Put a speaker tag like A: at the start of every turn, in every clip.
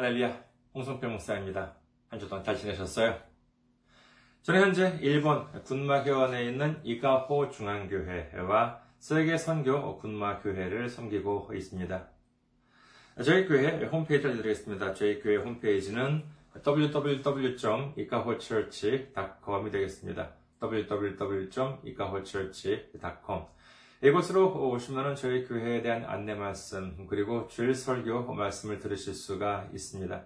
A: 할렐루야, 홍성필 목사입니다. 한 주 동안 잘 지내셨어요? 저는 현재 일본 군마현에 있는 이가호 중앙교회와 세계 선교 군마교회를 섬기고 있습니다. 저희 교회 홈페이지를 드리겠습니다. 저희 교회 홈페이지는 www.ikahochurch.com이 되겠습니다. www.ikahochurch.com 이곳으로 오시면 저희 교회에 대한 안내 말씀, 그리고 주일 설교 말씀을 들으실 수가 있습니다.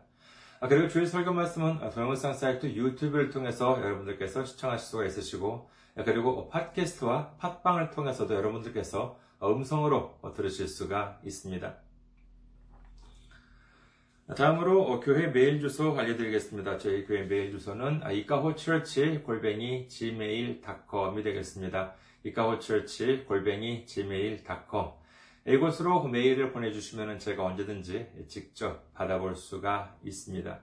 A: 그리고 주일 설교 말씀은 동영상 사이트 유튜브를 통해서 여러분들께서 시청하실 수가 있으시고, 그리고 팟캐스트와 팟빵을 통해서도 여러분들께서 음성으로 들으실 수가 있습니다. 다음으로 교회 메일 주소 알려드리겠습니다. 저희 교회 메일 주소는 이카호처치 골뱅이 gmail.com이 되겠습니다. 이카호처치 골뱅이 gmail.com 이곳으로 메일을 보내주시면 제가 언제든지 직접 받아볼 수가 있습니다.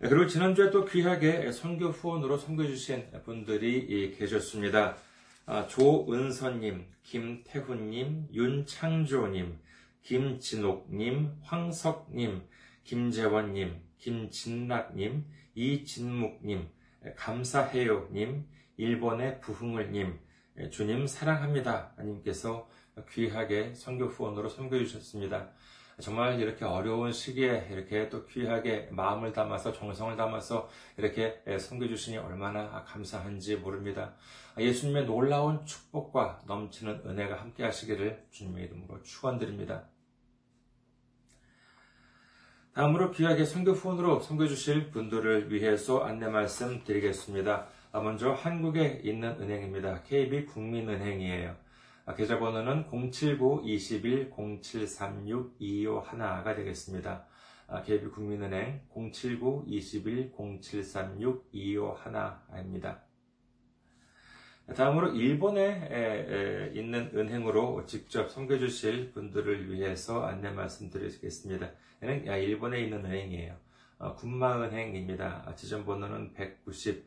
A: 그리고 지난주에 또 귀하게 선교 후원으로 섬겨주신 분들이 계셨습니다. 조은선님, 김태훈님, 윤창조님, 김진옥님, 황석님, 김재원님, 김진락님, 이진묵님, 감사해요님, 일본의 부흥을님, 주님 사랑합니다. 님께서 귀하게 선교 후원으로 섬겨주셨습니다. 정말 이렇게 어려운 시기에 이렇게 또 귀하게 마음을 담아서 정성을 담아서 이렇게 섬겨주시니 얼마나 감사한지 모릅니다. 예수님의 놀라운 축복과 넘치는 은혜가 함께 하시기를 주님의 이름으로 축원드립니다. 다음으로 귀하게 선교 후원으로 섬겨주실 분들을 위해서 안내 말씀 드리겠습니다. 먼저 한국에 있는 은행입니다. KB 국민은행이에요. 계좌번호는 079-21-0736-251가 되겠습니다. KB 국민은행 079-21-0736-251입니다. 다음으로 일본에 있는 은행으로 직접 섬겨주실 분들을 위해서 안내 말씀드리겠습니다. 일본에 있는 은행이에요. 군마은행입니다. 지점번호는 190,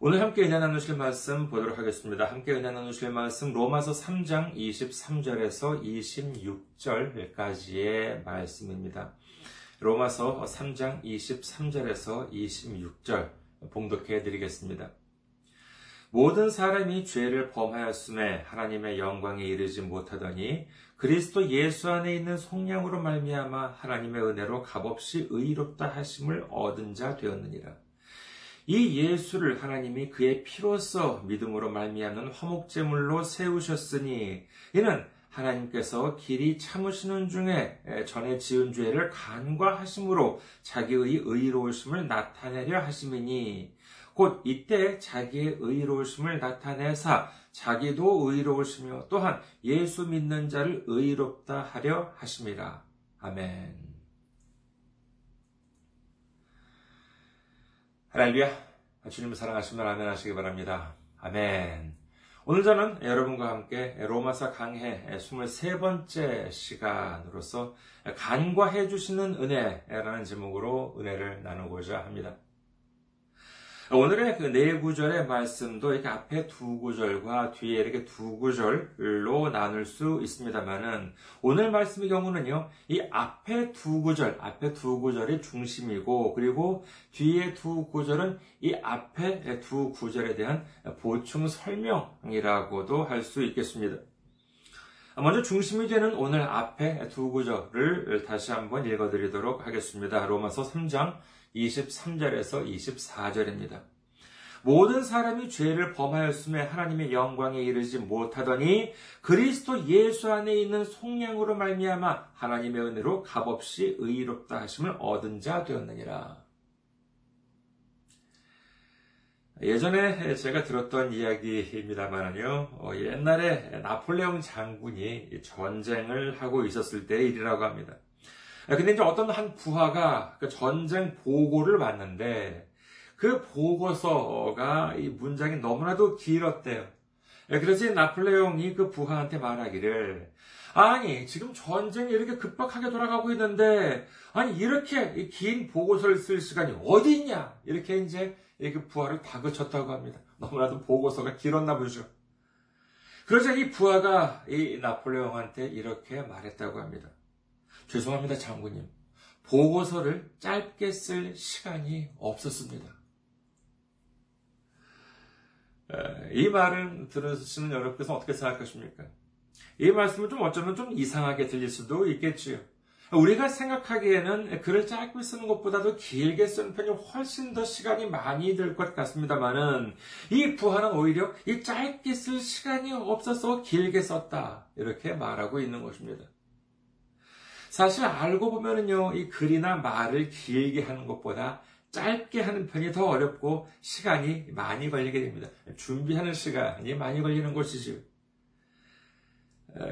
A: 오늘 함께 은혜 나누실 말씀 보도록 하겠습니다. 함께 은혜 나누실 말씀 로마서 3장 23절에서 26절까지의 말씀입니다. 로마서 3장 23절에서 26절 봉독해 드리겠습니다. 모든 사람이 죄를 범하였음에 하나님의 영광에 이르지 못하더니 그리스도 예수 안에 있는 속량으로 말미암아 하나님의 은혜로 값없이 의롭다 하심을 얻은 자 되었느니라. 이 예수를 하나님이 그의 피로써 믿음으로 말미암는 화목제물로 세우셨으니 이는 하나님께서 길이 참으시는 중에 전에 지은 죄를 간과하심으로 자기의 의로우심을 나타내려 하심이니 곧 이때 자기의 의로우심을 나타내사 자기도 의로우시며 또한 예수 믿는 자를 의롭다 하려 하심이라. 아멘. 할렐루야. 주님을 사랑하시면 아멘 하시기 바랍니다. 아멘. 오늘 저는 여러분과 함께 로마서 강해 23번째 시간으로서 간과해 주시는 은혜라는 제목으로 은혜를 나누고자 합니다. 오늘의 그 네 구절의 말씀도 이렇게 앞에 두 구절과 뒤에 이렇게 두 구절로 나눌 수 있습니다만은 오늘 말씀의 경우는요, 이 앞에 두 구절, 앞에 두 구절이 중심이고 그리고 뒤에 두 구절은 이 앞에 두 구절에 대한 보충 설명이라고도 할 수 있겠습니다. 먼저 중심이 되는 오늘 앞에 두 구절을 다시 한번 읽어드리도록 하겠습니다. 로마서 3장 23절에서 24절입니다. 모든 사람이 죄를 범하였음에 하나님의 영광에 이르지 못하더니 그리스도 예수 안에 있는 속량으로 말미암아 하나님의 은혜로 값없이 의롭다 하심을 얻은 자 되었느니라. 예전에 제가 들었던 이야기입니다만요, 어, 옛날에 나폴레옹 장군이 전쟁을 하고 있었을 때의 일이라고 합니다. 근데 이제 어떤 한 부하가 그 전쟁 보고를 봤는데 그 보고서가 이 문장이 너무나도 길었대요. 그래서 나폴레옹이 그 부하한테 말하기를 아니 지금 전쟁이 이렇게 급박하게 돌아가고 있는데 아니 이렇게 긴 보고서를 쓸 시간이 어디 있냐 이렇게 이제 그 부하를 다그쳤다고 합니다. 너무나도 보고서가 길었나 보죠. 그러자 이 부하가 이 나폴레옹한테 이렇게 말했다고 합니다. 죄송합니다, 장군님. 보고서를 짧게 쓸 시간이 없었습니다. 이 말을 들으시는 여러분께서 어떻게 생각하십니까? 이 말씀은 좀 어쩌면 좀 이상하게 들릴 수도 있겠지요. 우리가 생각하기에는 글을 짧게 쓰는 것보다도 길게 쓰는 편이 훨씬 더 시간이 많이 들 것 같습니다만은 이 부하는 오히려 이 짧게 쓸 시간이 없어서 길게 썼다 이렇게 말하고 있는 것입니다. 사실 알고 보면은요 이 글이나 말을 길게 하는 것보다 짧게 하는 편이 더 어렵고 시간이 많이 걸리게 됩니다. 준비하는 시간이 많이 걸리는 것이지요.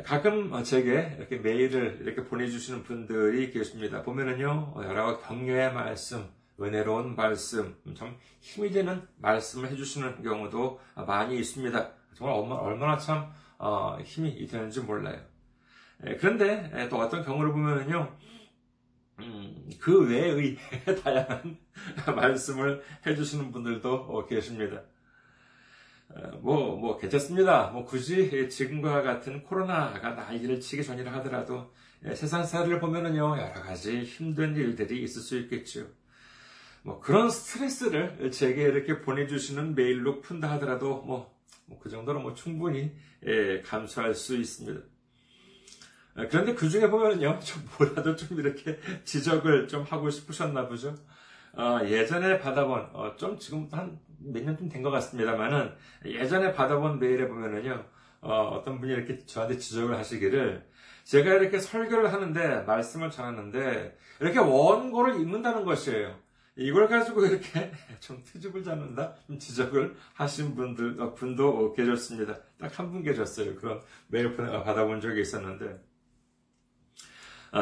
A: 가끔 제게 이렇게 메일을 이렇게 보내주시는 분들이 계십니다. 보면은요, 여러 격려의 말씀, 은혜로운 말씀, 참 힘이 되는 말씀을 해주시는 경우도 많이 있습니다. 정말 얼마나 참 어, 힘이 되는지 몰라요. 그런데 또 어떤 경우를 보면은요, 음, 그 외의 다양한 말씀을 해주시는 분들도 계십니다. 뭐, 뭐, 괜찮습니다. 뭐, 굳이 지금과 같은 코로나가 난리를 치기 전이라 하더라도 세상사를 보면은요, 여러 가지 힘든 일들이 있을 수 있겠죠. 뭐, 그런 스트레스를 제게 이렇게 보내주시는 메일로 푼다 하더라도 뭐, 뭐 그 정도로 뭐 충분히 예, 감수할 수 있습니다. 그런데 그 중에 보면은요, 좀 뭐라도 좀 이렇게 지적을 좀 하고 싶으셨나 보죠. 어, 예전에 받아본, 어, 좀 지금 한 몇년좀된것 같습니다만은, 예전에 받아본 메일에 보면은요, 어, 떤 분이 이렇게 저한테 지적을 하시기를, 제가 이렇게 설교를 하는데, 말씀을 전하는데, 이렇게 원고를 읽는다는 것이에요. 이걸 가지고 이렇게 좀 트집을 잡는다? 좀 지적을 하신 분들, 어, 분도 계셨습니다. 딱 한 분 계셨어요. 그런 메일 받아본 적이 있었는데, 아,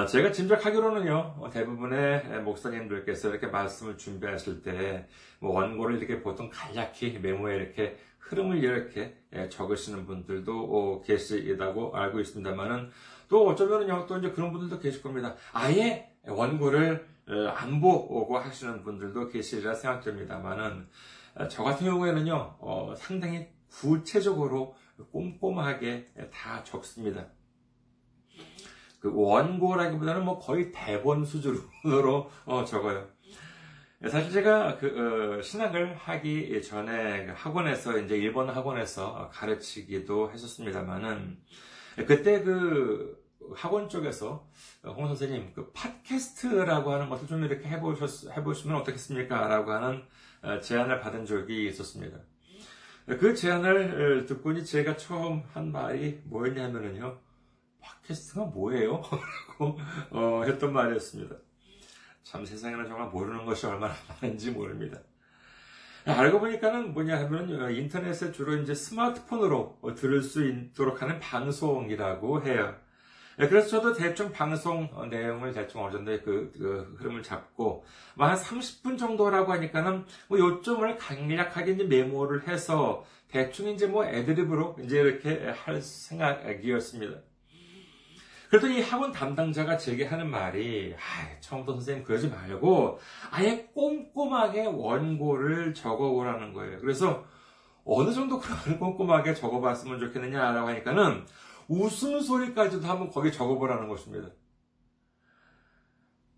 A: 제가 짐작하기로는요, 뭐 대부분의 목사님들께서 이렇게 말씀을 준비하실 때, 뭐 원고를 이렇게 보통 간략히 메모에 이렇게 흐름을 이렇게 예, 적으시는 분들도 계시다고 알고 있습니다만은, 또 어쩌면은요, 또 이제 그런 분들도 계실 겁니다. 아예 원고를 어, 안 보고 하시는 분들도 계시리라 생각됩니다만은, 어, 저 같은 경우에는요, 어, 상당히 구체적으로 꼼꼼하게 다 적습니다. 그 원고라기보다는 뭐 거의 대본 수준으로 어, 적어요. 사실 제가 그 어, 신학을 하기 전에 그 학원에서 이제 일본 학원에서 가르치기도 했었습니다만은 그때 그 학원 쪽에서 홍 선생님 그 팟캐스트라고 하는 것을 좀 이렇게 해보셨 해보시면 어떻겠습니까?라고 하는 어, 제안을 받은 적이 있었습니다. 그 제안을 듣고니 제가 처음 한 말이 뭐였냐면은요. 팟캐스트가 뭐예요? 라고 어, 했던 말이었습니다. 참 세상에는 정말 모르는 것이 얼마나 많은지 모릅니다. 알고 보니까는 뭐냐 하면 어, 인터넷에 주로 이제 스마트폰으로 들을 수 있도록 하는 방송이라고 해요. 예, 그래서 저도 대충 방송 내용을 대충 어느 정도의 그, 그 흐름을 잡고, 뭐한 30분 정도라고 하니까는 뭐 요점을 간략하게 이제 메모를 해서 대충 이제 뭐 애드립으로 이제 이렇게 할 생각이었습니다. 그랬더니 학원 담당자가 제게 하는 말이, 아, 처음부터 선생님 그러지 말고, 아예 꼼꼼하게 원고를 적어보라는 거예요. 그래서, 어느 정도 그걸 꼼꼼하게 적어봤으면 좋겠느냐라고 하니까는, 웃음소리까지도 한번 거기에 적어보라는 것입니다.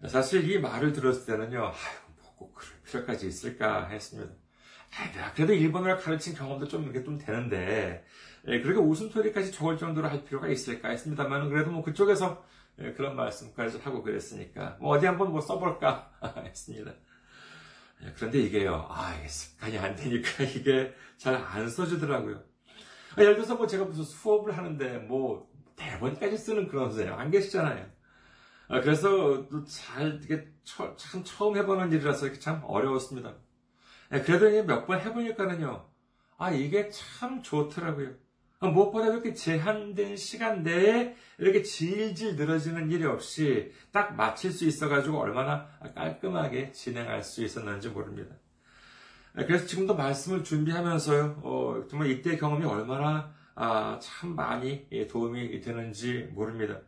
A: 사실 이 말을 들었을 때는요, 아유, 뭐꼭 그럴 필요까지 있을까 했습니다. 아, 그래도 일본어를 가르친 경험도 좀 이게 좀 되는데, 예, 그렇게 웃음소리까지 적을 정도로 할 필요가 있을까 했습니다만, 그래도 뭐 그쪽에서 예, 그런 말씀까지 하고 그랬으니까, 뭐 어디 한번 뭐 써볼까 했습니다. 예, 그런데 이게요, 아, 이게 습관이 안 되니까 이게 잘 안 써지더라고요. 아, 예를 들어서 뭐 제가 무슨 수업을 하는데 뭐 대본까지 쓰는 그런 선생님 안 계시잖아요. 아, 그래서 잘, 이게 참 처음 해보는 일이라서 이렇게 참 어려웠습니다. 그래도 몇 번 해보니까는요, 아, 이게 참 좋더라고요. 무엇보다 이렇게 제한된 시간 내에 이렇게 질질 늘어지는 일이 없이 딱 마칠 수 있어가지고 얼마나 깔끔하게 진행할 수 있었는지 모릅니다. 그래서 지금도 말씀을 준비하면서요, 어, 정말 이때 경험이 얼마나 아, 참 많이 도움이 되는지 모릅니다.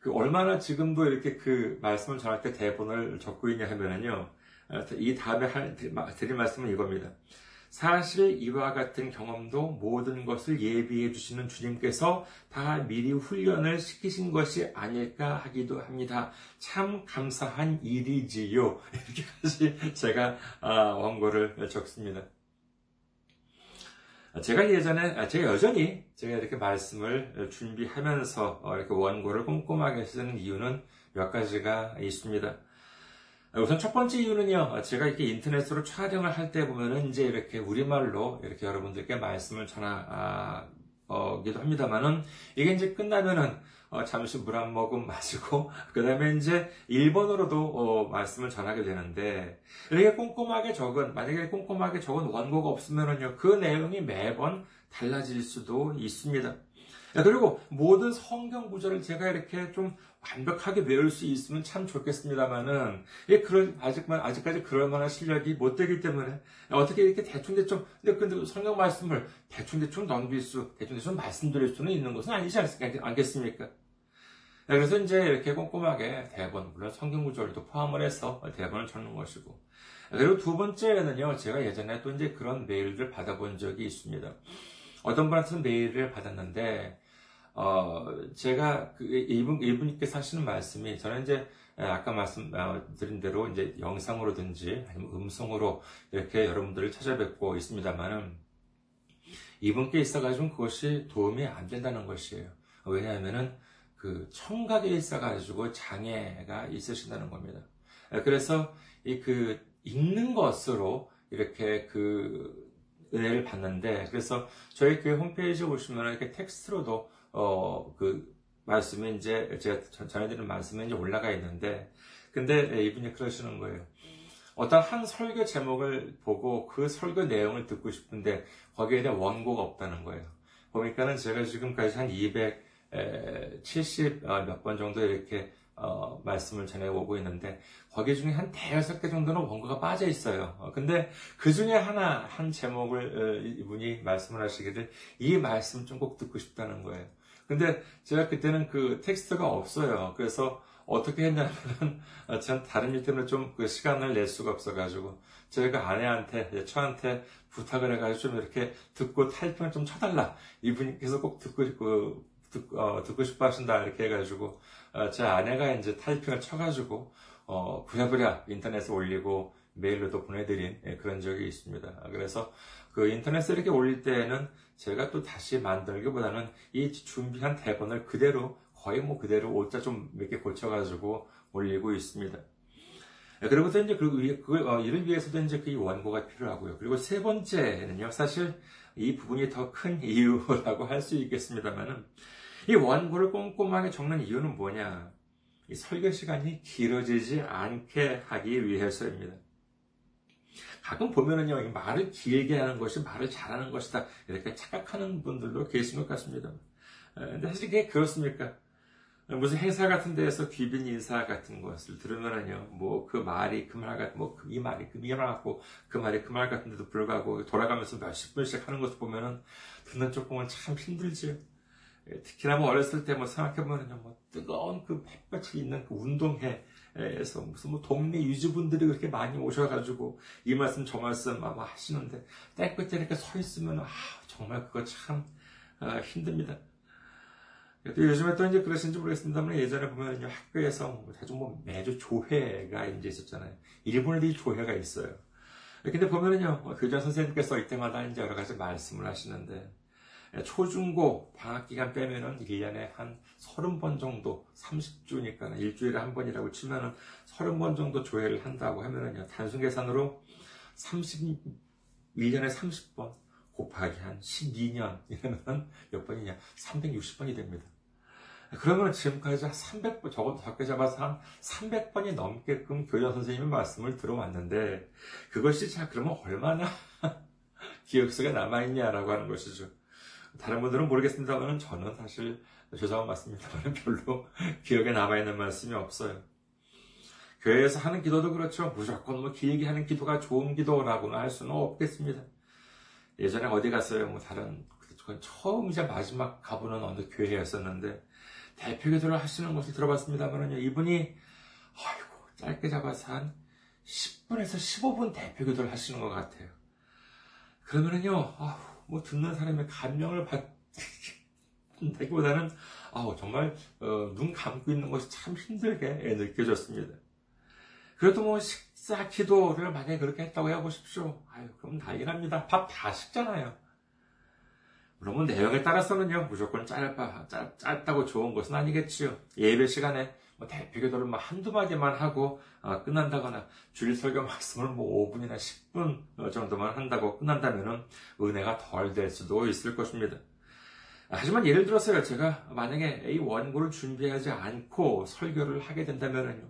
A: 그 얼마나 지금도 이렇게 그 말씀을 전할 때 대본을 적고 있냐 하면은요, 이 다음에 할, 드릴 말씀은 이겁니다. 사실 이와 같은 경험도 모든 것을 예비해 주시는 주님께서 다 미리 훈련을 시키신 것이 아닐까 하기도 합니다. 참 감사한 일이지요. 이렇게까지 제가 아, 원고를 적습니다. 제가 예전에, 제가 여전히 제가 이렇게 말씀을 준비하면서 이렇게 원고를 꼼꼼하게 쓰는 이유는 몇 가지가 있습니다. 우선 첫 번째 이유는요, 제가 이렇게 인터넷으로 촬영을 할 때 보면은 이제 이렇게 우리말로 이렇게 여러분들께 말씀을 전하기도 합니다만은 이게 이제 끝나면은 어, 잠시 물 한 모금 마시고 그 다음에 이제 일본어로도 어, 말씀을 전하게 되는데 이렇게 꼼꼼하게 적은 만약에 꼼꼼하게 적은 원고가 없으면은요 그 내용이 매번 달라질 수도 있습니다. 그리고 모든 성경 구절을 제가 이렇게 좀 완벽하게 외울 수 있으면 참 좋겠습니다만은, 예, 그런, 아직만, 아직까지 그럴 만한 실력이 못 되기 때문에, 어떻게 이렇게 대충대충, 근데, 근데 성경 말씀을 대충대충 넘길 수, 대충대충 말씀드릴 수는 있는 것은 아니지 않겠습니까? 그래서 이제 이렇게 꼼꼼하게 대본, 물론 성경 구절도 포함을 해서 대본을 적는 것이고, 그리고 두 번째는요, 제가 예전에 또 이제 그런 메일을 받아본 적이 있습니다. 어떤 분한테 메일을 받았는데, 어, 제가 그 이분, 이분께서 하시는 말씀이 저는 이제 아까 말씀드린 대로 이제 영상으로든지 아니면 음성으로 이렇게 여러분들을 찾아뵙고 있습니다만은 이분께 있어가지고 그것이 도움이 안 된다는 것이에요. 왜냐하면은 그 청각에 있어가지고 장애가 있으신다는 겁니다. 그래서 이 그 읽는 것으로 이렇게 그 은혜를 받는데 그래서 저희 교회 홈페이지 보시면 이렇게 텍스트로도 어, 그 말씀이 이제 제가 전해드리는 말씀이 이제 올라가 있는데, 근데 이분이 그러시는 거예요. 어떤 한 설교 제목을 보고 그 설교 내용을 듣고 싶은데 거기에 대한 원고가 없다는 거예요. 보니까는 제가 지금까지 한 270 몇 번 정도 이렇게 어, 말씀을 전해오고 있는데 거기 중에 한 대여섯 개 정도는 원고가 빠져 있어요. 어, 근데 그 중에 하나 한 제목을 어, 이분이 말씀을 하시기를 이 말씀 좀 꼭 듣고 싶다는 거예요. 근데 제가 그때는 그 텍스트가 없어요. 그래서 어떻게 했냐면, 전 다른 일 때문에 좀 그 시간을 낼 수가 없어가지고, 저희가 아내한테, 처한테 부탁을 해가지고 좀 이렇게 듣고 타이핑을 좀 쳐달라. 이분께서 꼭 듣고 싶고, 듣, 어, 듣고 싶어 하신다. 이렇게 해가지고, 어, 제 아내가 이제 타이핑을 쳐가지고, 어, 부랴부랴 인터넷에 올리고, 메일로도 보내드린 예, 그런 적이 있습니다. 그래서 그 인터넷에 이렇게 올릴 때에는 제가 또 다시 만들기보다는 이 준비한 대본을 그대로 거의 뭐 그대로 오자 좀 몇 개 고쳐가지고 올리고 있습니다. 그리고서 이제 그, 그, 어, 이를 위해서도 이제 그 원고가 필요하고요. 그리고 세 번째는요, 사실 이 부분이 더 큰 이유라고 할 수 있겠습니다만은, 이 원고를 꼼꼼하게 적는 이유는 뭐냐? 이 설교 시간이 길어지지 않게 하기 위해서입니다. 가끔 보면은요, 말을 길게 하는 것이 말을 잘하는 것이다. 이렇게 착각하는 분들도 계신 것 같습니다. 근데 사실 그게 그렇습니까? 무슨 행사 같은 데에서 귀빈 인사 같은 것을 들으면은요, 뭐 그 말이 그 말 같은, 뭐 이 말이 그 말 같고 그 말이 그 말 같은데도 불구하고 돌아가면서 몇십 분씩 하는 것을 보면은 듣는 조금은 참 힘들지요. 특히나 뭐 어렸을 때 뭐 생각해보면요, 뭐 뜨거운 그 햇볕이 있는 그 운동회, 에서 무슨 뭐 동네 유지분들이 그렇게 많이 오셔가지고 이 말씀 저 말씀 아마 하시는데 때 끝에 이렇게 서 있으면 아 정말 그거 참 아, 힘듭니다. 또 요즘에 또 이제 그러신지 모르겠습니다만 예전에 보면요 학교에서 아주 뭐 매주 조회가 이제 있었잖아요. 일본에도 이 조회가 있어요. 근데 보면은요 뭐 교장 선생님께서 이때마다 이제 여러 가지 말씀을 하시는데 초중고 방학 기간 빼면은 1년에 한 30번 정도, 30주니까 일주일에 한 번이라고 치면은 30번 정도 조회를 한다고 하면은요, 단순 계산으로 30, 1년에 30번 곱하기 한 12년이면 몇 번이냐? 360번이 됩니다. 그러면 지금까지 한 300번, 적어도 적게 잡아서 한 300번이 넘게끔 교장 선생님의 말씀을 들어왔는데, 그것이 자, 그러면 얼마나 기억 속에 남아있냐라고 하는 것이죠. 다른 분들은 모르겠습니다만 저는 사실 죄송한 말씀입니다만 별로 기억에 남아있는 말씀이 없어요. 교회에서 하는 기도도 그렇죠. 무조건 뭐 길게 하는 기도가 좋은 기도라고는 할 수는 없겠습니다. 예전에 어디 갔어요? 뭐 다른 처음이자 마지막 가보는 어느 교회였었는데 대표 기도를 하시는 것을 들어봤습니다만요. 이분이 아이고 짧게 잡아서 한 10분에서 15분 대표 기도를 하시는 것 같아요. 그러면은요, 아우, 뭐 듣는 사람의 감명을 받다기보다는 아우 정말 어, 눈 감고 있는 것이 참 힘들게 느껴졌습니다. 그래도 뭐 식사 기도를 만약에 그렇게 했다고 해보십시오. 아유, 그럼 난리 납니다. 밥 다 식잖아요. 물론 내용에 따라서는요, 무조건 짧아, 짧, 짧다고 좋은 것은 아니겠지요. 예배 시간에 뭐 대표 기도를 뭐 한두 마디만 하고 어, 끝난다거나 주일 설교 말씀을 뭐 5분이나 10분 정도만 한다고 끝난다면은 은혜가 덜 될 수도 있을 것입니다. 하지만 예를 들어서요, 제가 만약에 이 원고를 준비하지 않고 설교를 하게 된다면은요,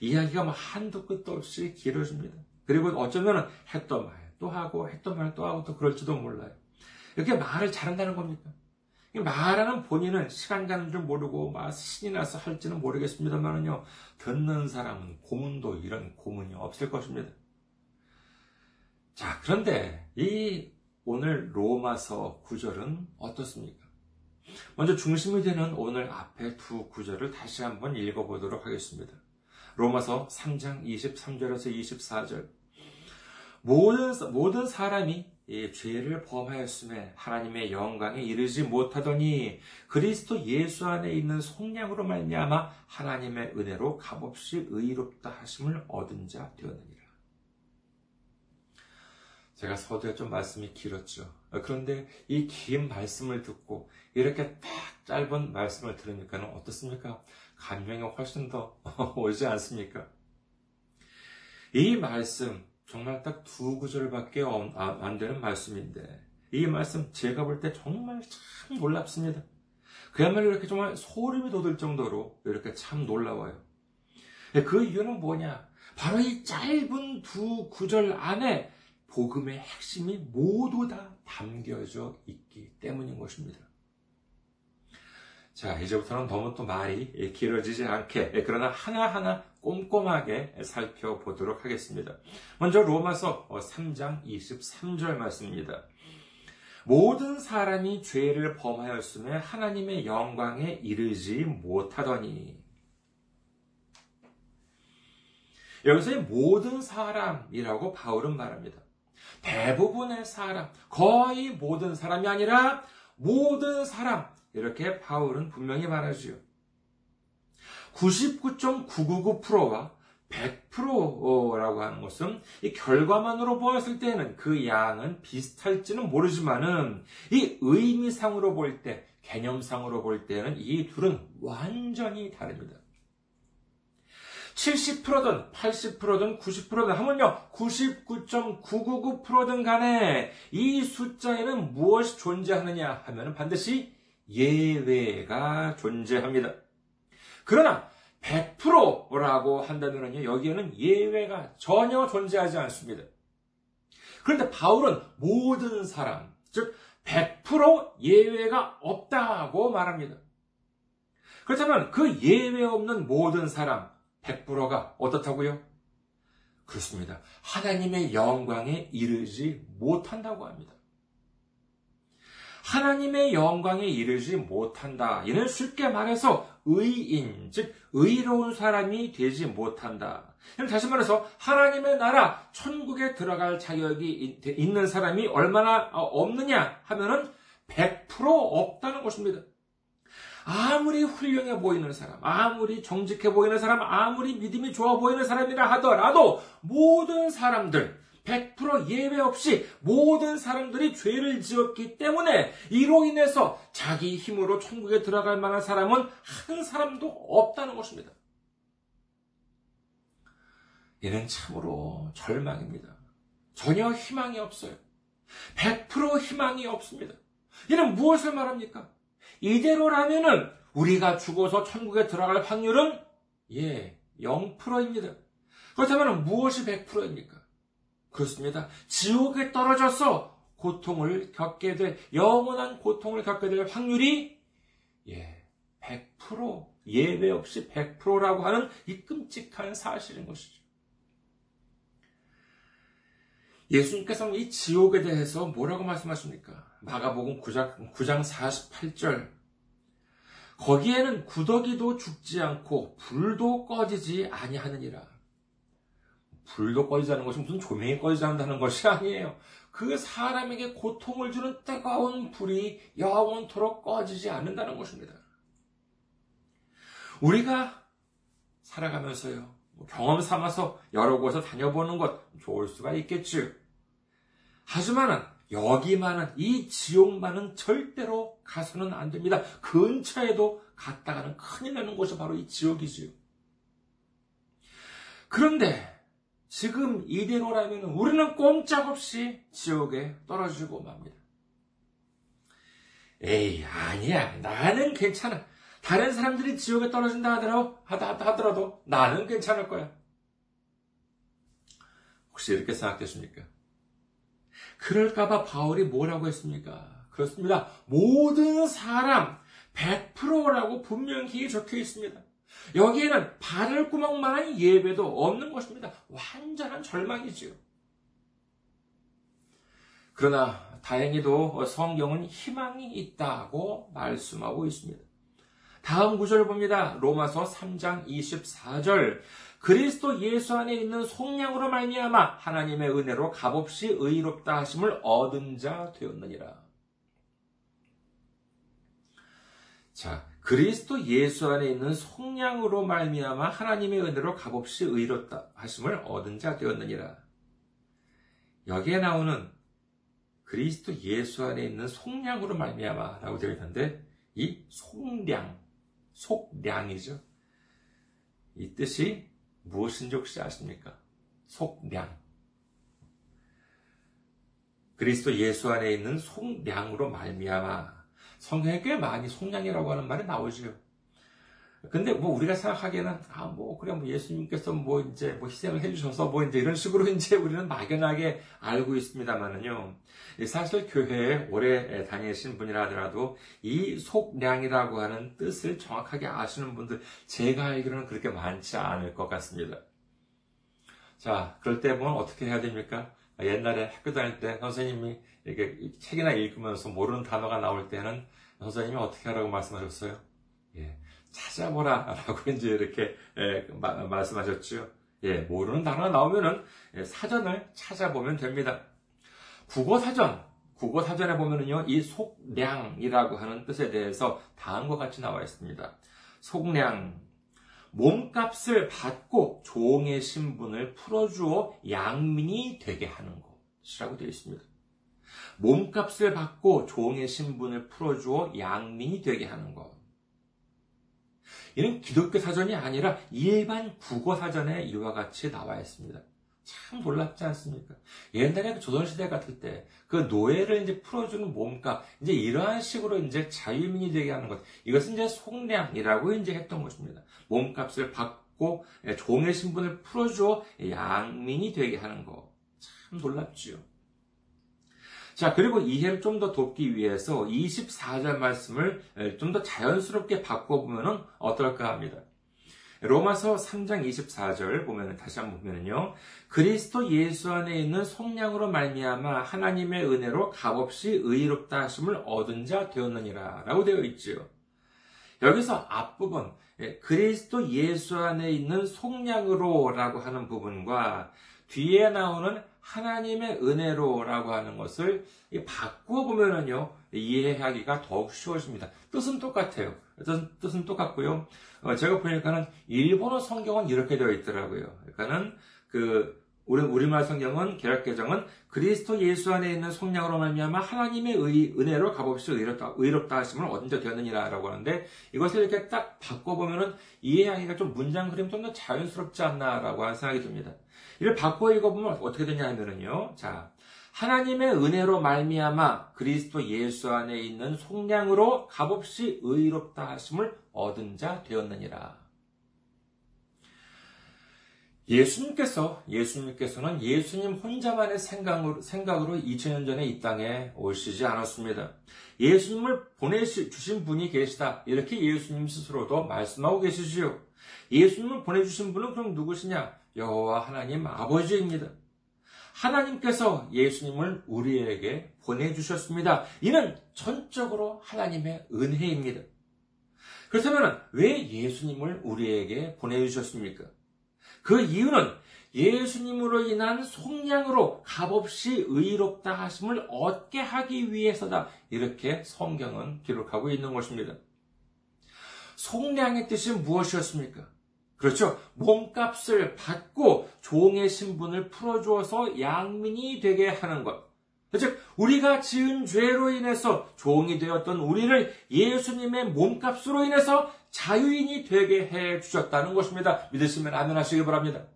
A: 이야기가 뭐 한도 끝도 없이 길어집니다. 그리고 어쩌면 했던 말 또 하고 했던 말 또 하고 또 그럴지도 몰라요. 이렇게 말을 잘한다는 겁니까? 말하는 본인은 시간 가는 줄 모르고 막 신이 나서 할지는 모르겠습니다만은요 듣는 사람은 고문도 이런 고문이 없을 것입니다. 자 그런데 이 오늘 로마서 구절은 어떻습니까? 먼저 중심이 되는 오늘 앞에 두 구절을 다시 한번 읽어보도록 하겠습니다. 로마서 3장 23절에서 24절. 모든, 모든 사람이 죄를 범하였음에 하나님의 영광에 이르지 못하더니 그리스도 예수 안에 있는 속량으로 말미암아 하나님의 은혜로 값없이 의롭다 하심을 얻은 자 되었느니라. 제가 서두에 좀 말씀이 길었죠. 그런데 이 긴 말씀을 듣고 이렇게 딱 짧은 말씀을 들으니까 어떻습니까? 감명이 훨씬 더 오지 않습니까? 이 말씀, 정말 딱 두 구절밖에 아, 안 되는 말씀인데, 이 말씀 제가 볼 때 정말 참 놀랍습니다. 그야말로 이렇게 정말 소름이 돋을 정도로 이렇게 참 놀라워요. 그 이유는 뭐냐? 바로 이 짧은 두 구절 안에 복음의 핵심이 모두 다 담겨져 있기 때문인 것입니다. 자, 이제부터는 너무 또 말이 길어지지 않게, 그러나 하나하나 꼼꼼하게 살펴보도록 하겠습니다. 먼저 로마서 3장 23절 말씀입니다. 모든 사람이 죄를 범하였음에 하나님의 영광에 이르지 못하더니. 여기서의 모든 사람이라고 바울은 말합니다. 대부분의 사람, 거의 모든 사람이 아니라 모든 사람, 이렇게 바울은 분명히 말하지요. 99.999%와 100%라고 하는 것은 이 결과만으로 보았을 때는 그 양은 비슷할지는 모르지만은 이 의미상으로 볼 때, 개념상으로 볼 때는 이 둘은 완전히 다릅니다. 70%든 80%든 90%든 하물며 99.999%든 간에 이 숫자에는 무엇이 존재하느냐 하면 반드시 예외가 존재합니다. 그러나 100%라고 한다면요, 여기에는 예외가 전혀 존재하지 않습니다. 그런데 바울은 모든 사람, 즉, 100% 예외가 없다고 말합니다. 그렇다면 그 예외 없는 모든 사람, 100%가 어떻다고요? 그렇습니다. 하나님의 영광에 이르지 못한다고 합니다. 하나님의 영광에 이르지 못한다. 이는 쉽게 말해서 의인, 즉 의로운 사람이 되지 못한다. 다시 말해서 하나님의 나라 천국에 들어갈 자격이 있는 사람이 얼마나 어, 없느냐 하면은 100% 없다는 것입니다. 아무리 훌륭해 보이는 사람, 아무리 정직해 보이는 사람, 아무리 믿음이 좋아 보이는 사람이라 하더라도 모든 사람들, 100% 예외 없이 모든 사람들이 죄를 지었기 때문에 이로 인해서 자기 힘으로 천국에 들어갈 만한 사람은 한 사람도 없다는 것입니다. 이는 참으로 절망입니다. 전혀 희망이 없어요. 100% 희망이 없습니다. 이는 무엇을 말합니까? 이대로라면은 우리가 죽어서 천국에 들어갈 확률은 예, 0%입니다. 그렇다면 무엇이 100%입니까? 그렇습니다. 지옥에 떨어져서 고통을 겪게 될, 영원한 고통을 겪게 될 확률이, 예, 100%, 예외 없이 100%라고 하는 이 끔찍한 사실인 것이죠. 예수님께서는 이 지옥에 대해서 뭐라고 말씀하십니까? 마가복음 9장, 9장 48절. 거기에는 구더기도 죽지 않고 불도 꺼지지 아니하느니라. 불도 꺼지지 않는 것이 무슨 조명이 꺼지지 않는다는 것이 아니에요. 그 사람에게 고통을 주는 뜨거운 불이 영원토록 꺼지지 않는다는 것입니다. 우리가 살아가면서요, 뭐 경험 삼아서 여러 곳에 다녀보는 것 좋을 수가 있겠지. 하지만은 여기만은 이 지옥만은 절대로 가서는 안 됩니다. 근처에도 갔다가는 큰일 나는 곳이 바로 이 지옥이지요. 그런데 지금 이대로라면 우리는 꼼짝없이 지옥에 떨어지고 맙니다. 에이, 아니야. 나는 괜찮아. 다른 사람들이 지옥에 떨어진다 하더라도, 하더라도 나는 괜찮을 거야. 혹시 이렇게 생각되십니까? 그럴까봐 바울이 뭐라고 했습니까? 그렇습니다. 모든 사람 100%라고 분명히 적혀 있습니다. 여기에는 바늘 구멍만한 예배도 없는 것입니다. 완전한 절망이지요. 그러나 다행히도 성경은 희망이 있다고 말씀하고 있습니다. 다음 구절을 봅니다. 로마서 3장 24절. 그리스도 예수 안에 있는 속량으로 말미암아 하나님의 은혜로 값없이 의롭다 하심을 얻은 자 되었느니라. 자, 그리스도 예수 안에 있는 속량으로 말미암아 하나님의 은혜로 값없이 의롭다 하심을 얻은 자 되었느니라. 여기에 나오는 그리스도 예수 안에 있는 속량으로 말미암아라고 되어 있는데 이 속량, 속량이죠. 이 뜻이 무엇인지 혹시 아십니까? 속량. 그리스도 예수 안에 있는 속량으로 말미암아 성경에 꽤 많이 속량이라고 하는 말이 나오죠. 근데 뭐 우리가 생각하기에는 아 뭐 그래 뭐 예수님께서 뭐 이제 뭐 희생을 해주셔서 뭐 이제 이런 식으로 이제 우리는 막연하게 알고 있습니다만은요 사실 교회에 오래 다니신 분이라 하더라도 이 속량이라고 하는 뜻을 정확하게 아시는 분들 제가 알기로는 그렇게 많지 않을 것 같습니다. 자 그럴 때 보면 어떻게 해야 됩니까? 옛날에 학교 다닐 때 선생님이 이렇게 책이나 읽으면서 모르는 단어가 나올 때는 선생님이 어떻게 하라고 말씀하셨어요? 예, 찾아보라 라고 이제 이렇게 예, 마, 말씀하셨죠. 예, 모르는 단어가 나오면은 예, 사전을 찾아보면 됩니다. 국어 사전, 국어 사전에 보면은요, 이 속량이라고 하는 뜻에 대해서 다음과 같이 나와 있습니다. 속량, 몸값을 받고 종의 신분을 풀어주어 양민이 되게 하는 것이라고 되어 있습니다. 몸값을 받고 종의 신분을 풀어주어 양민이 되게 하는 것. 이는 기독교 사전이 아니라 일반 국어 사전에 이와 같이 나와 있습니다. 참 놀랍지 않습니까? 옛날에 그 조선시대 같을 때, 그 노예를 이제 풀어주는 몸값, 이제 이러한 식으로 이제 자유민이 되게 하는 것, 이것은 이제 속량이라고 이제 했던 것입니다. 몸값을 받고 종의 신분을 풀어주어 양민이 되게 하는 것. 참 놀랍지요. 자, 그리고 이해를 좀 더 돕기 위해서 24절 말씀을 좀 더 자연스럽게 바꿔보면 어떨까 합니다. 로마서 3장 24절 보면 다시 한번 보면요. 그리스도 예수 안에 있는 속량으로 말미암아 하나님의 은혜로 값없이 의롭다 하심을 얻은 자 되었느니라라고 되어 있지요. 여기서 앞부분 예, 그리스도 예수 안에 있는 속량으로라고 하는 부분과 뒤에 나오는 하나님의 은혜로라고 하는 것을 바꾸어 보면은요, 이해하기가 더욱 쉬워집니다. 뜻은 똑같아요. 뜻은, 뜻은 똑같고요. 어, 제가 보니까는 일본어 성경은 이렇게 되어 있더라고요. 그러니까는 그 우리 우리말 성경은 개혁 개정은 그리스도 예수 안에 있는 속량으로 말미암아 하나님의 의, 은혜로 값없이 의롭다, 의롭다 하심을 자 되었느니라라고 하는데 이것을 이렇게 딱 바꿔보면은 이해하기가 좀 문장 그림 좀 더 자연스럽지 않나라고 하는 생각이 듭니다. 이를 바꿔 읽어보면 어떻게 되냐 하면은요. 자, 하나님의 은혜로 말미암아 그리스도 예수 안에 있는 속량으로 값없이 의롭다 하심을 얻은 자 되었느니라. 예수님께서, 예수님께서는 예수님 혼자만의 생각으로, 생각으로 2000년 전에 이 땅에 오시지 않았습니다. 예수님을 보내 주신 분이 계시다. 이렇게 예수님 스스로도 말씀하고 계시지요. 예수님을 보내 주신 분은 그럼 누구시냐? 여호와 하나님 아버지입니다. 하나님께서 예수님을 우리에게 보내주셨습니다. 이는 전적으로 하나님의 은혜입니다. 그렇다면 왜 예수님을 우리에게 보내주셨습니까? 그 이유는 예수님으로 인한 속량으로 값없이 의롭다 하심을 얻게 하기 위해서다. 이렇게 성경은 기록하고 있는 것입니다. 속량의 뜻이 무엇이었습니까? 그렇죠. 몸값을 받고 종의 신분을 풀어주어서 양민이 되게 하는 것. 즉, 우리가 지은 죄로 인해서 종이 되었던 우리를 예수님의 몸값으로 인해서 자유인이 되게 해 주셨다는 것입니다. 믿으시면 아멘 하시기 바랍니다.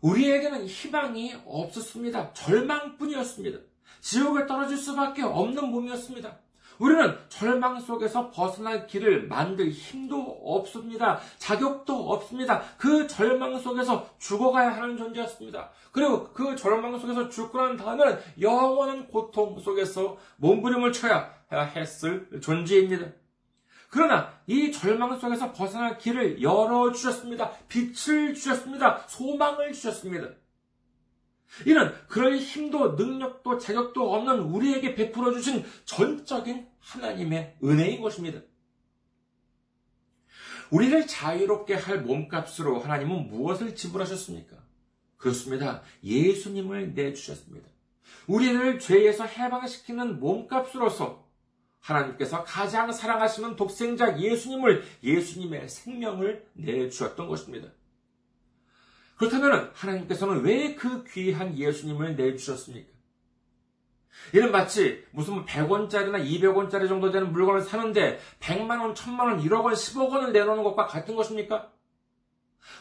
A: 우리에게는 희망이 없었습니다. 절망뿐이었습니다. 지옥에 떨어질 수밖에 없는 몸이었습니다. 우리는 절망 속에서 벗어날 길을 만들 힘도 없습니다. 자격도 없습니다. 그 절망 속에서 죽어가야 하는 존재였습니다. 그리고 그 절망 속에서 죽고 난 다음에는 영원한 고통 속에서 몸부림을 쳐야 했을 존재입니다. 그러나 이 절망 속에서 벗어날 길을 열어주셨습니다. 빛을 주셨습니다. 소망을 주셨습니다. 이는 그럴 힘도 능력도 자격도 없는 우리에게 베풀어 주신 전적인 하나님의 은혜인 것입니다. 우리를 자유롭게 할 몸값으로 하나님은 무엇을 지불하셨습니까? 그렇습니다. 예수님을 내주셨습니다. 우리를 죄에서 해방시키는 몸값으로서 하나님께서 가장 사랑하시는 독생자 예수님을 예수님의 생명을 내주셨던 것입니다. 그렇다면 하나님께서는 왜 그 귀한 예수님을 내주셨습니까? 이는 마치 무슨 100원짜리나 200원짜리 정도 되는 물건을 사는데 100만원, 1000만원, 1억원, 10억원을 내놓는 것과 같은 것입니까?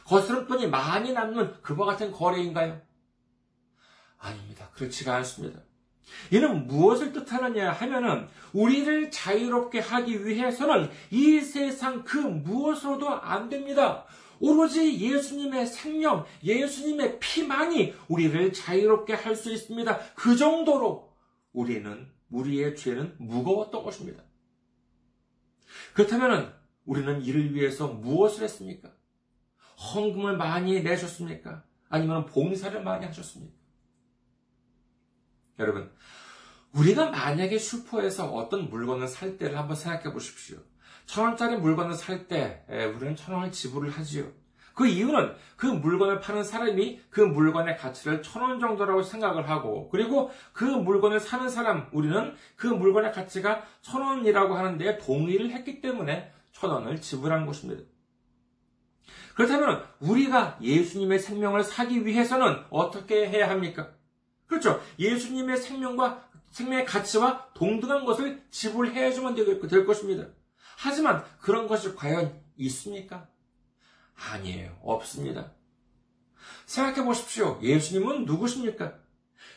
A: 거스름 돈이 많이 남는 그와 같은 거래인가요? 아닙니다. 그렇지가 않습니다. 이는 무엇을 뜻하느냐 하면은 우리를 자유롭게 하기 위해서는 이 세상 그 무엇으로도 안 됩니다. 오로지 예수님의 생명, 예수님의 피만이 우리를 자유롭게 할 수 있습니다. 그 정도로 우리는, 우리의 죄는 무거웠던 것입니다. 그렇다면 우리는 이를 위해서 무엇을 했습니까? 헌금을 많이 내셨습니까? 아니면 봉사를 많이 하셨습니까? 여러분, 우리가 만약에 슈퍼에서 어떤 물건을 살 때를 한번 생각해 보십시오. 천 원짜리 물건을 살 때 우리는 천 원을 지불을 하지요. 그 이유는 그 물건을 파는 사람이 그 물건의 가치를 천 원 정도라고 생각을 하고 그리고 그 물건을 사는 사람 우리는 그 물건의 가치가 천 원이라고 하는데 동의를 했기 때문에 천 원을 지불한 것입니다. 그렇다면 우리가 예수님의 생명을 사기 위해서는 어떻게 해야 합니까? 그렇죠. 예수님의 생명과 생명의 가치와 동등한 것을 지불해야지만 될 것입니다. 하지만 그런 것이 과연 있습니까? 아니에요. 없습니다. 생각해 보십시오. 예수님은 누구십니까?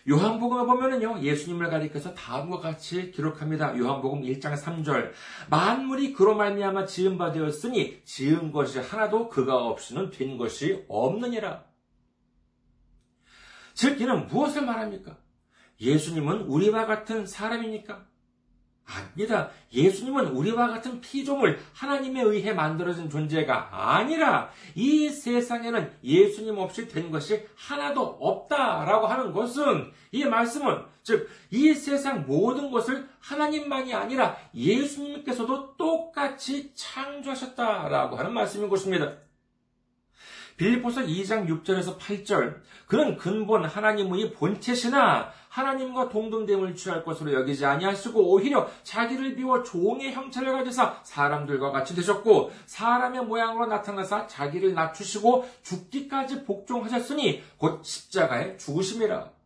A: 요한복음을 보면은요, 예수님을 가리켜서 다음과 같이 기록합니다. 요한복음 1장 3절. 만물이 그로 말미암아 지은 바 되었으니 지은 것이 하나도 그가 없이는 된 것이 없느니라. 즉, 이는 무엇을 말합니까? 예수님은 우리와 같은 사람입니까? 아닙니다. 예수님은 우리와 같은 피조물, 하나님에 의해 만들어진 존재가 아니라 이 세상에는 예수님 없이 된 것이 하나도 없다라고 하는 것은 이 말씀은 즉 이 세상 모든 것을 하나님만이 아니라 예수님께서도 똑같이 창조하셨다라고 하는 말씀인 것입니다. 빌리포서 2장 6절에서 8절 그는 근본 하나님의 본체시나 하나님과 동등됨을 취할 것으로 여기지 아니하시고 오히려 자기를 비워 종의 형체를 가지사 사람들과 같이 되셨고 사람의 모양으로 나타나사 자기를 낮추시고 죽기까지 복종하셨으니 곧 십자가에 죽으심이라.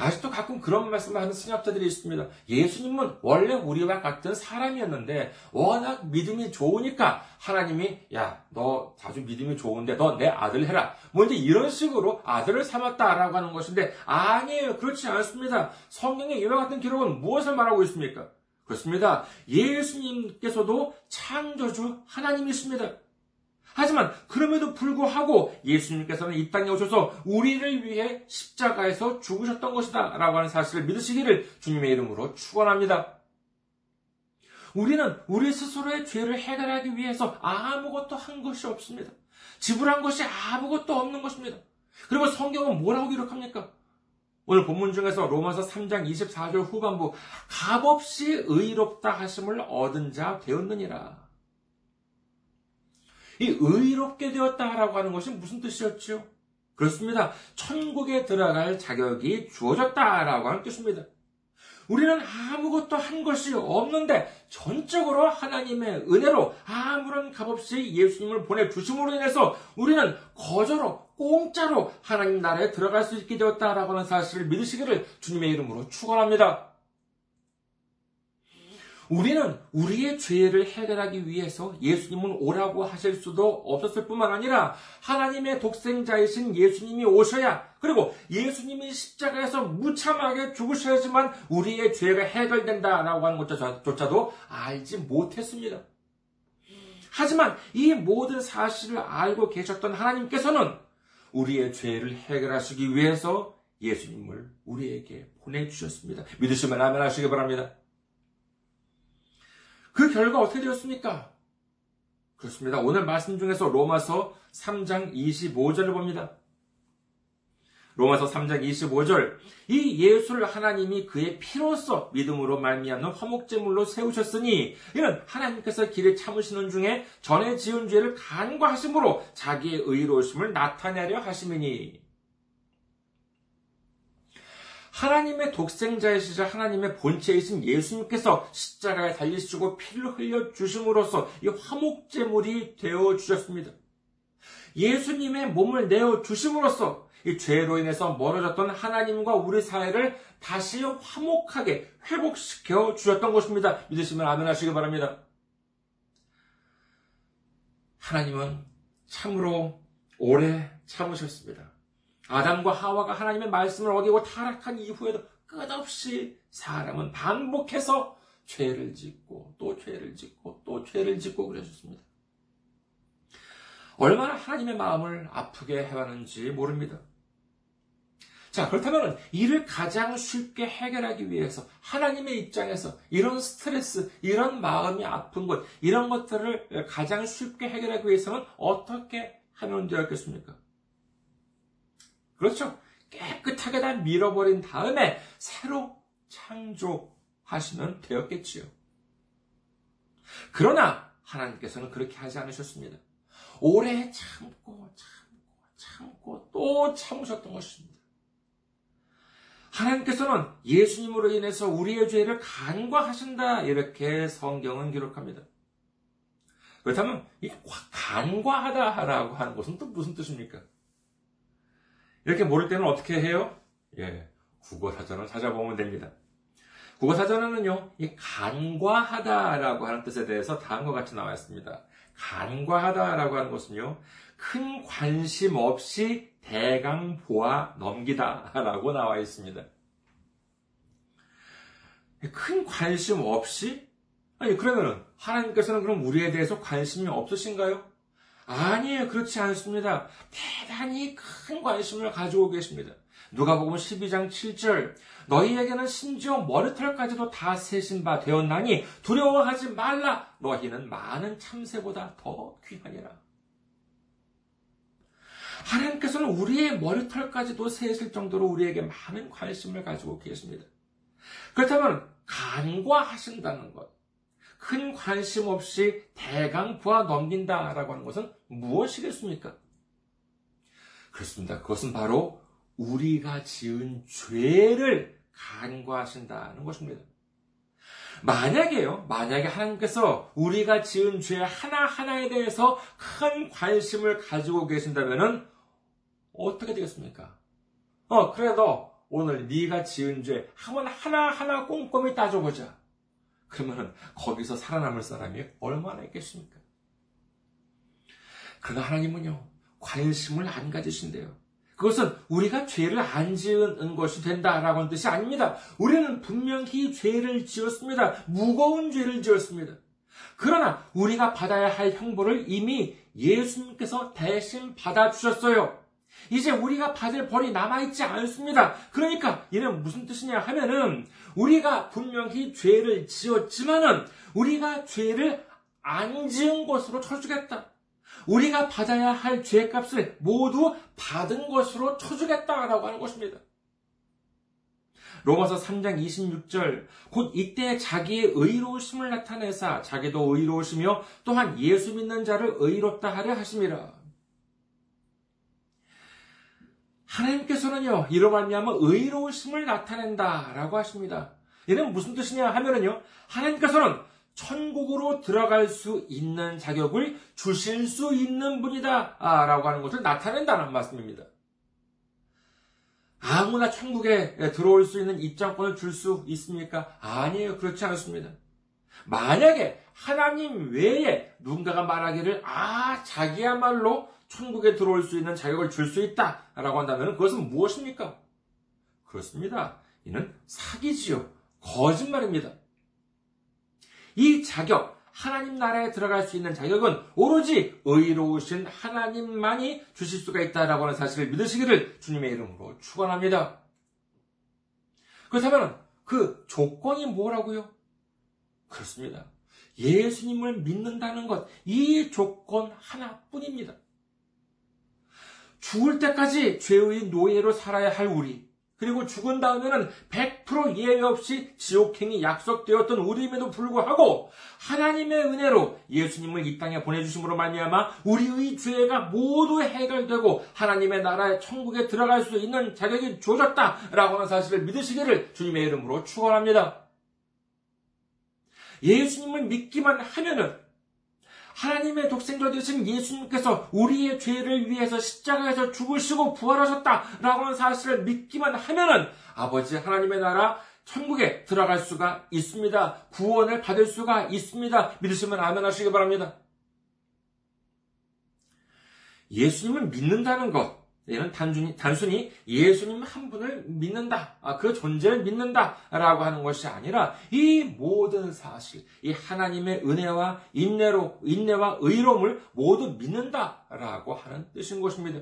A: 아직도 가끔 그런 말씀을 하는 승합자들이 있습니다. 예수님은 원래 우리와 같은 사람이었는데 워낙 믿음이 좋으니까 하나님이 야너 아주 믿음이 좋은데 너 내 아들 해라. 뭐 이제 이런 식으로 아들을 삼았다라고 하는 것인데 아니에요. 그렇지 않습니다. 성경의 이와 같은 기록은 무엇을 말하고 있습니까? 그렇습니다. 예수님께서도 창조주 하나님이십니다. 하지만 그럼에도 불구하고 예수님께서는 이 땅에 오셔서 우리를 위해 십자가에서 죽으셨던 것이다 라고 하는 사실을 믿으시기를 주님의 이름으로 축원합니다. 우리는 우리 스스로의 죄를 해결하기 위해서 아무것도 한 것이 없습니다. 지불한 것이 아무것도 없는 것입니다. 그리고 성경은 뭐라고 기록합니까? 오늘 본문 중에서 로마서 3장 24절 후반부 값없이 의롭다 하심을 얻은 자 되었느니라. 이 의롭게 되었다라고 하는 것이 무슨 뜻이었죠? 그렇습니다. 천국에 들어갈 자격이 주어졌다라고 하는 뜻입니다. 우리는 아무것도 한 것이 없는데 전적으로 하나님의 은혜로 아무런 값없이 예수님을 보내주심으로 인해서 우리는 거저로 공짜로 하나님 나라에 들어갈 수 있게 되었다라고 하는 사실을 믿으시기를 주님의 이름으로 축원합니다. 우리는 우리의 죄를 해결하기 위해서 예수님은 오라고 하실 수도 없었을 뿐만 아니라 하나님의 독생자이신 예수님이 오셔야 그리고 예수님이 십자가에서 무참하게 죽으셔야지만 우리의 죄가 해결된다라고 하는 것조차도 알지 못했습니다. 하지만 이 모든 사실을 알고 계셨던 하나님께서는 우리의 죄를 해결하시기 위해서 예수님을 우리에게 보내주셨습니다. 믿으시면 아멘 하시기 바랍니다. 그 결과 어떻게 되었습니까? 그렇습니다. 오늘 말씀 중에서 로마서 3장 25절을 봅니다. 로마서 3장 25절 이 예수를 하나님이 그의 피로써 믿음으로 말미암는 화목제물로 세우셨으니 이는 하나님께서 길에 참으시는 중에 전에 지은 죄를 간과하심으로 자기의 의로우심을 나타내려 하심이니 하나님의 독생자이시자 하나님의 본체이신 예수님께서 십자가에 달리시고 피를 흘려 주심으로써 이 화목제물이 되어 주셨습니다. 예수님의 몸을 내어 주심으로써 이 죄로 인해서 멀어졌던 하나님과 우리 사회를 다시 화목하게 회복시켜 주셨던 것입니다. 믿으시면 아멘 하시기 바랍니다. 하나님은 참으로 오래 참으셨습니다. 아담과 하와가 하나님의 말씀을 어기고 타락한 이후에도 끝없이 사람은 반복해서 죄를 짓고 또 죄를 짓고 또 죄를 짓고 그러셨습니다. 얼마나 하나님의 마음을 아프게 해왔는지 모릅니다. 자, 그렇다면 이를 가장 쉽게 해결하기 위해서 하나님의 입장에서 이런 스트레스, 이런 마음이 아픈 것, 이런 것들을 가장 쉽게 해결하기 위해서는 어떻게 하면 되었겠습니까? 그렇죠. 깨끗하게 다 밀어버린 다음에 새로 창조하시면 되었겠지요. 그러나 하나님께서는 그렇게 하지 않으셨습니다. 오래 참고 참고 참고 또 참으셨던 것입니다. 하나님께서는 예수님으로 인해서 우리의 죄를 간과하신다 이렇게 성경은 기록합니다. 그렇다면 이 간과하다라고 하는 것은 또 무슨 뜻입니까? 이렇게 모를 때는 어떻게 해요? 예, 국어 사전을 찾아보면 됩니다. 국어 사전에는요, 이 간과하다라고 하는 뜻에 대해서 다음과 같이 나와 있습니다. 간과하다라고 하는 것은요, 큰 관심 없이 대강 보아 넘기다라고 나와 있습니다. 큰 관심 없이? 아니, 그러면은, 하나님께서는 그럼 우리에 대해서 관심이 없으신가요? 아니에요. 그렇지 않습니다. 대단히 큰 관심을 가지고 계십니다. 누가복음 12장 7절 너희에게는 심지어 머리털까지도 다 세신 바 되었나니 두려워하지 말라 너희는 많은 참새보다 더 귀하니라. 하나님께서는 우리의 머리털까지도 세실 정도로 우리에게 많은 관심을 가지고 계십니다. 그렇다면 간과하신다는 것, 큰 관심 없이 대강 부하 넘긴다라고 하는 것은 무엇이겠습니까? 그렇습니다. 그것은 바로 우리가 지은 죄를 간과하신다는 것입니다. 만약에요, 만약에 하나님께서 우리가 지은 죄 하나하나에 대해서 큰 관심을 가지고 계신다면 어떻게 되겠습니까? 어, 그래도 오늘 네가 지은 죄 한번 하나하나 꼼꼼히 따져보자. 그러면 거기서 살아남을 사람이 얼마나 있겠습니까? 그러나 하나님은요, 관심을 안 가지신대요. 그것은 우리가 죄를 안 지은 것이 된다라고 하는 뜻이 아닙니다. 우리는 분명히 죄를 지었습니다. 무거운 죄를 지었습니다. 그러나 우리가 받아야 할 형벌을 이미 예수님께서 대신 받아주셨어요. 이제 우리가 받을 벌이 남아있지 않습니다. 그러니까 이는 무슨 뜻이냐 하면은 우리가 분명히 죄를 지었지만은 우리가 죄를 안 지은 것으로 쳐주겠다. 우리가 받아야 할 죄값을 모두 받은 것으로 쳐주겠다라고 하는 것입니다. 로마서 3장 26절 곧 이때 자기의 의로우심을 나타내사 자기도 의로우시며 또한 예수 믿는 자를 의롭다 하려 하심이라. 하나님께서는요 이로 말미암아 의로우심을 나타낸다라고 하십니다. 이는 무슨 뜻이냐 하면은요 하나님께서는 천국으로 들어갈 수 있는 자격을 주실 수 있는 분이다 라고 하는 것을 나타낸다는 말씀입니다. 아무나 천국에 들어올 수 있는 입장권을 줄 수 있습니까? 아니에요. 그렇지 않습니다. 만약에 하나님 외에 누군가가 말하기를 아 자기야말로 천국에 들어올 수 있는 자격을 줄 수 있다라고 한다면 그것은 무엇입니까? 그렇습니다. 이는 사기지요. 거짓말입니다. 이 자격, 하나님 나라에 들어갈 수 있는 자격은 오로지 의로우신 하나님만이 주실 수가 있다라고 하는 사실을 믿으시기를 주님의 이름으로 축원합니다. 그렇다면 그 조건이 뭐라고요? 그렇습니다. 예수님을 믿는다는 것, 이 조건 하나뿐입니다. 죽을 때까지 죄의 노예로 살아야 할 우리, 그리고 죽은 다음에는 100% 예외 없이 지옥행이 약속되었던 우리임에도 불구하고 하나님의 은혜로 예수님을 이 땅에 보내주심으로 말미암아 우리의 죄가 모두 해결되고 하나님의 나라의 천국에 들어갈 수 있는 자격이 주어졌다라고 하는 사실을 믿으시기를 주님의 이름으로 축원합니다. 예수님을 믿기만 하면은 하나님의 독생자 되신 예수님께서 우리의 죄를 위해서 십자가에서 죽으시고 부활하셨다라고 하는 사실을 믿기만 하면은 아버지 하나님의 나라 천국에 들어갈 수가 있습니다. 구원을 받을 수가 있습니다. 믿으시면 아멘 하시기 바랍니다. 예수님을 믿는다는 것, 얘는 단순히, 단순히 예수님 한 분을 믿는다, 아, 그 존재를 믿는다라고 하는 것이 아니라 이 모든 사실, 이 하나님의 은혜와 인내로, 인내와 의로움을 모두 믿는다라고 하는 뜻인 것입니다.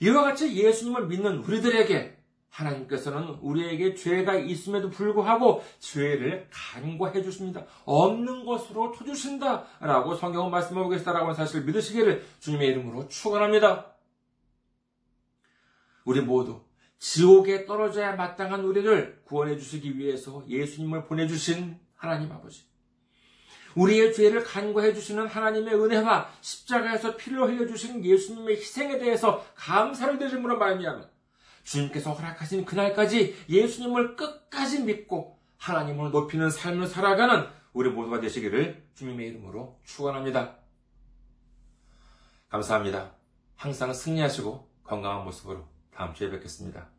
A: 이와 같이 예수님을 믿는 우리들에게 하나님께서는 우리에게 죄가 있음에도 불구하고 죄를 간과해 주십니다. 없는 것으로 쳐주신다. 라고 성경은 말씀하고 계시다라고 하는 사실을 믿으시기를 주님의 이름으로 축원합니다. 우리 모두 지옥에 떨어져야 마땅한 우리를 구원해 주시기 위해서 예수님을 보내주신 하나님 아버지. 우리의 죄를 간과해 주시는 하나님의 은혜와 십자가에서 피를 흘려 주신 예수님의 희생에 대해서 감사를 드림으로 말미암아 주님께서 허락하신 그날까지 예수님을 끝까지 믿고 하나님을 높이는 삶을 살아가는 우리 모두가 되시기를 주님의 이름으로 축원합니다. 감사합니다. 항상 승리하시고 건강한 모습으로 다음 주에 뵙겠습니다.